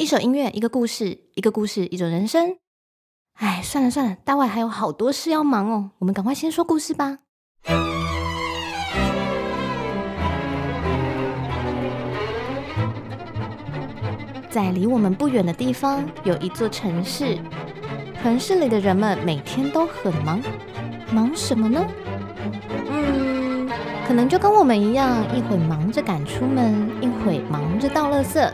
一首音乐，一个故事，一个故事，一种人生。哎，算了算了，大外还有好多事要忙哦，我们赶快先说故事吧。在离我们不远的地方，有一座城市。城市里的人们每天都很忙，忙什么呢？嗯，可能就跟我们一样，一会忙着赶出门，一会忙着倒垃圾。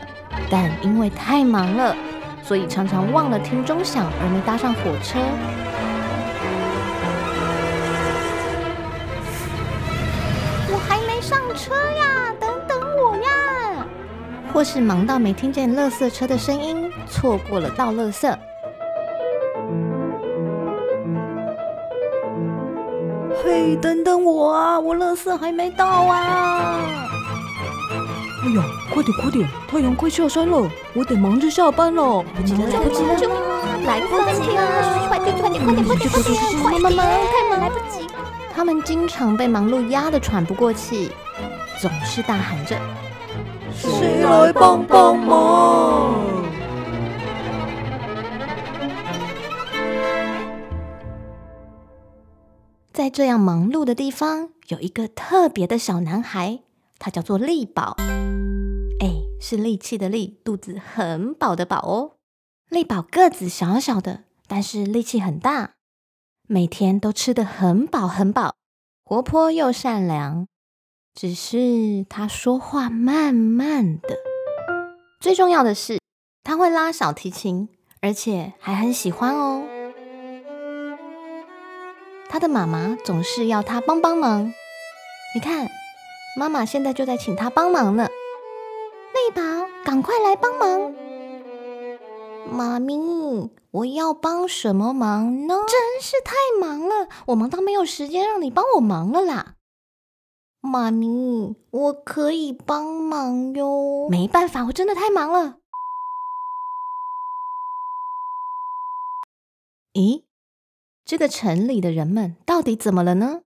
但因为太忙了，所以常常忘了听钟响而没搭上火车。我还没上车呀，等等我呀！或是忙到没听见垃圾车的声音，错过了倒垃圾。嘿，等等我啊，我垃圾还没到啊！哎呀，快点快点，太阳快下山了，我得忙着下班了。不急了，来不及了，来不及了！快点快点快点快点快点！快慢慢，太忙来不及。他们经常被忙碌压得喘不过气，总是大喊着：“谁来帮帮忙？”在这样忙碌的地方，有一个特别的小男孩，他叫做力宝。是力气的力，肚子很饱的饱哦。力宝个子小小的，但是力气很大，每天都吃得很饱很饱，活泼又善良。只是他说话慢慢的。最重要的是，他会拉小提琴，而且还很喜欢哦。他的妈妈总是要他帮帮忙，你看，妈妈现在就在请他帮忙呢。力宝，赶快来帮忙！妈咪，我要帮什么忙呢？真是太忙了，我忙到没有时间让你帮我忙了啦。妈咪，我可以帮忙哟。没办法，我真的太忙了。咦？这个城里的人们到底怎么了呢？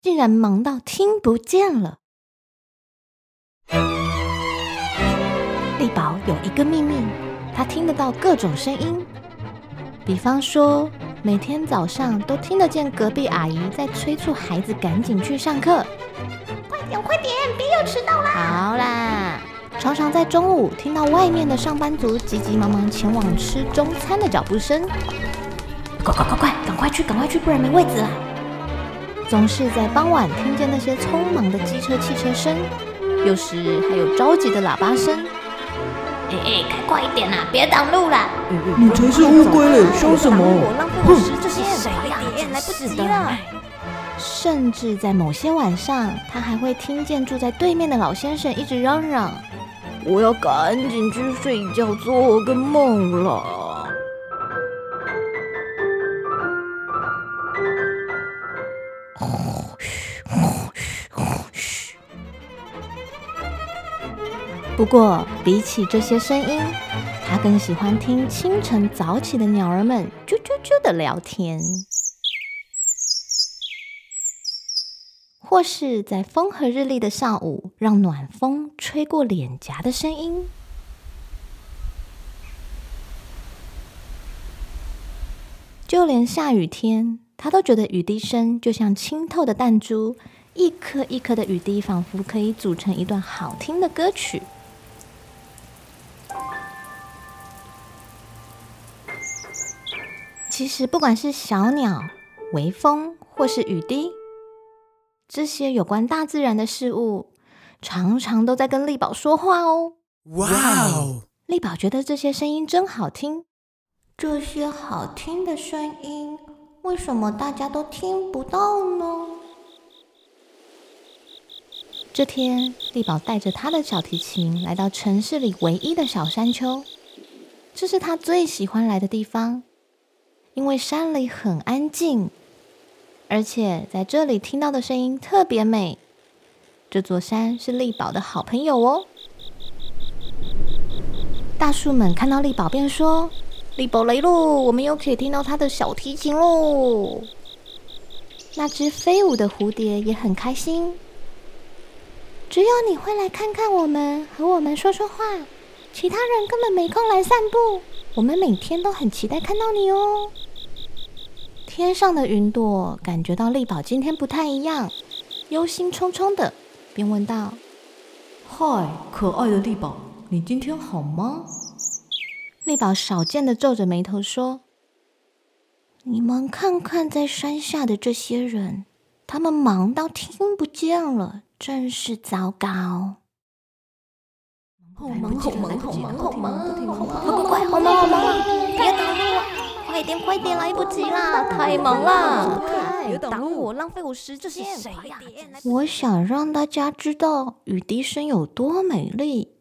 竟然忙到听不见了。有一个秘密，他听得到各种声音。比方说，每天早上都听得见隔壁阿姨在催促孩子赶紧去上课。快点，快点，别又迟到啦！好啦，常常在中午听到外面的上班族急急忙忙前往吃中餐的脚步声。快快快快，赶快去，赶快去，不然没位子了。总是在傍晚听见那些匆忙的机车、汽车声，有时还有着急的喇叭声。哎哎，开快一点啦，别挡路啦！你才是乌龟嘞，凶什么？浪费我时间，谁呀？来不及了。甚至在某些晚上，他还会听见住在对面的老先生一直嚷嚷：“我要赶紧去睡觉，做个梦了。”不过，比起这些声音，他更喜欢听清晨早起的鸟儿们啾啾啾的聊天，或是在风和日丽的上午，让暖风吹过脸颊的声音。就连下雨天，他都觉得雨滴声就像清透的弹珠，一颗一颗的雨滴，仿佛可以组成一段好听的歌曲。其实，不管是小鸟、微风，或是雨滴，这些有关大自然的事物，常常都在跟力宝说话哦。哇哦！力宝觉得这些声音真好听。这些好听的声音，为什么大家都听不到呢？这天，力宝带着他的小提琴来到城市里唯一的小山丘，这是他最喜欢来的地方。因为山里很安静，而且在这里听到的声音特别美。这座山是力宝的好朋友哦。大树们看到力宝，便说：“力宝来喽，我们又可以听到他的小提琴喽。”那只飞舞的蝴蝶也很开心。只有你会来看看我们，和我们说说话，其他人根本没空来散步。我们每天都很期待看到你哦。天上的云朵感觉到力宝今天不太一样，忧心忡忡的，便问道：“嗨，可爱的力宝，你今天好吗？”力宝少见的皱着眉头说：“你们看看，在山下的这些人，他们忙到听不见了，真是糟糕。”好忙，好忙，好忙，好忙，快快快，好忙好忙，别挡路啊！快点快点，来不及啦，太忙了！别挡我，浪费我时间。这是谁呀？我想让大家知道雨滴声有多美丽。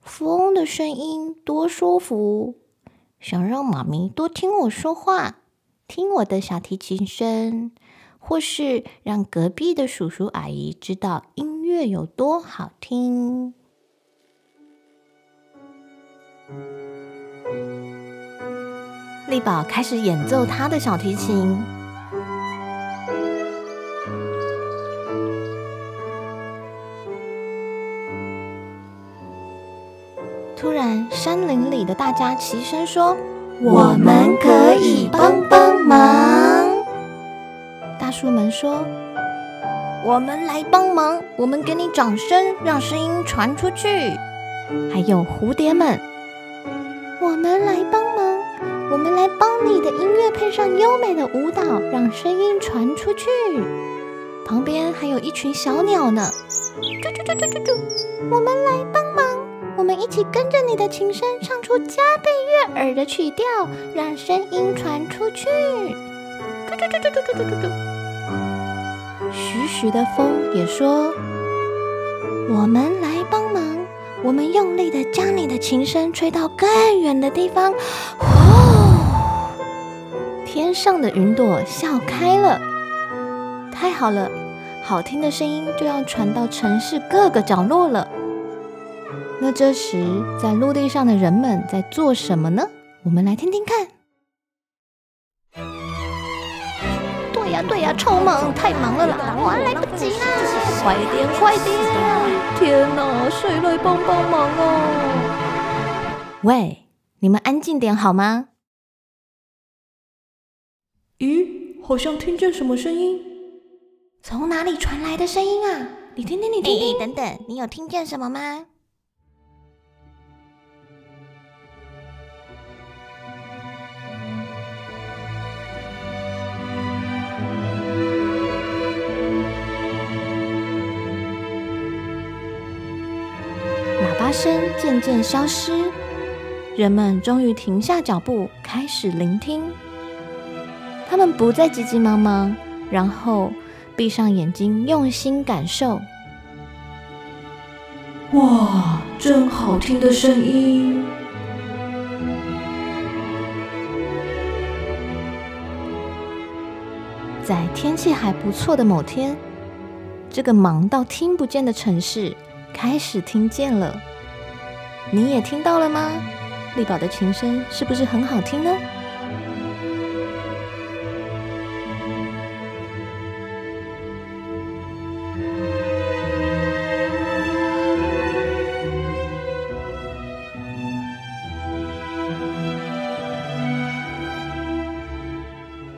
风的声音多舒服，想让妈咪多听我说话，听我的小提琴声，或是让隔壁的叔叔阿姨知道音乐有多好听。力宝开始演奏他的小提琴。突然，山林里的大家齐声说：“我们可以帮帮忙。”大树们说：“我们来帮忙，我们给你掌声，让声音传出去。”还有蝴蝶们：“我们来帮忙，我们来帮你的音乐配上优美的舞蹈，让声音传出去。”旁边还有一群小鸟呢，“啾啾啾啾啾啾，我们来帮忙。”我们一起跟着你的琴声，唱出加倍悦耳的曲调，让声音传出去。啾啾啾啾啾啾啾啾。徐徐的风也说：“我们来帮忙，我们用力的将你的琴声吹到更远的地方。”，上的云朵笑开了。太好了，好听的声音就要传到城市各个角落了。那这时，在陆地上的人们在做什么呢？我们来听听看。对呀对呀，超忙，太忙了啦，我来不及啦！快点快点！天哪，谁来帮帮忙啊？喂，你们安静点好吗？咦，好像听见什么声音？从哪里传来的声音啊？你听听，你听听，等等，你有听见什么吗？喇叭声渐渐消失，人们终于停下脚步，开始聆听。他们不再急急忙忙，然后闭上眼睛，用心感受。哇，真好听的声音！在天气还不错的某天，这个忙到听不见的城市开始听见了。你也听到了吗？力宝的琴声是不是很好听呢？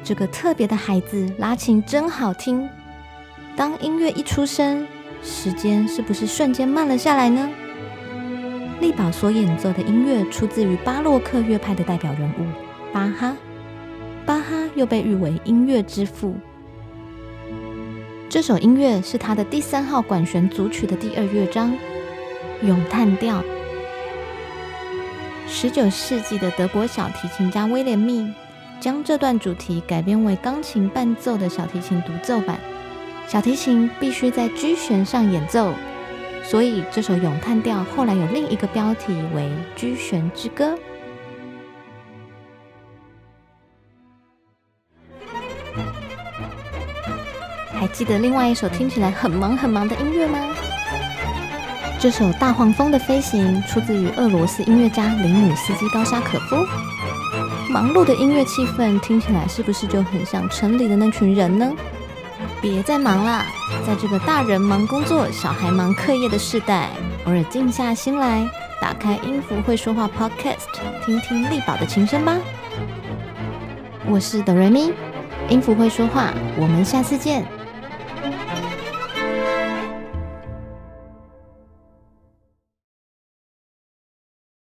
这个特别的孩子拉琴真好听。当音乐一出声，时间是不是瞬间慢了下来呢？力宝所演奏的音乐出自于巴洛克乐派的代表人物巴哈。巴哈又被誉为音乐之父。这首音乐是他的第三号管弦组曲的第二乐章——咏叹调。十九世纪的德国小提琴家威廉密将这段主题改编为钢琴伴奏的小提琴独奏版。小提琴必须在 G 弦上演奏。所以这首咏叹调后来有另一个标题为《居弦之歌》。还记得另外一首听起来很忙很忙的音乐吗？这首《大黄蜂的飞行》出自于俄罗斯音乐家林姆斯基高沙可夫。忙碌的音乐气氛听起来是不是就很像城里的那群人呢？别再忙了，在这个大人忙工作、小孩忙课业的时代，偶尔静下心来，打开音符会说话 Podcast，听听力宝的琴声吧。我是哆瑞咪，音符会说话，我们下次见。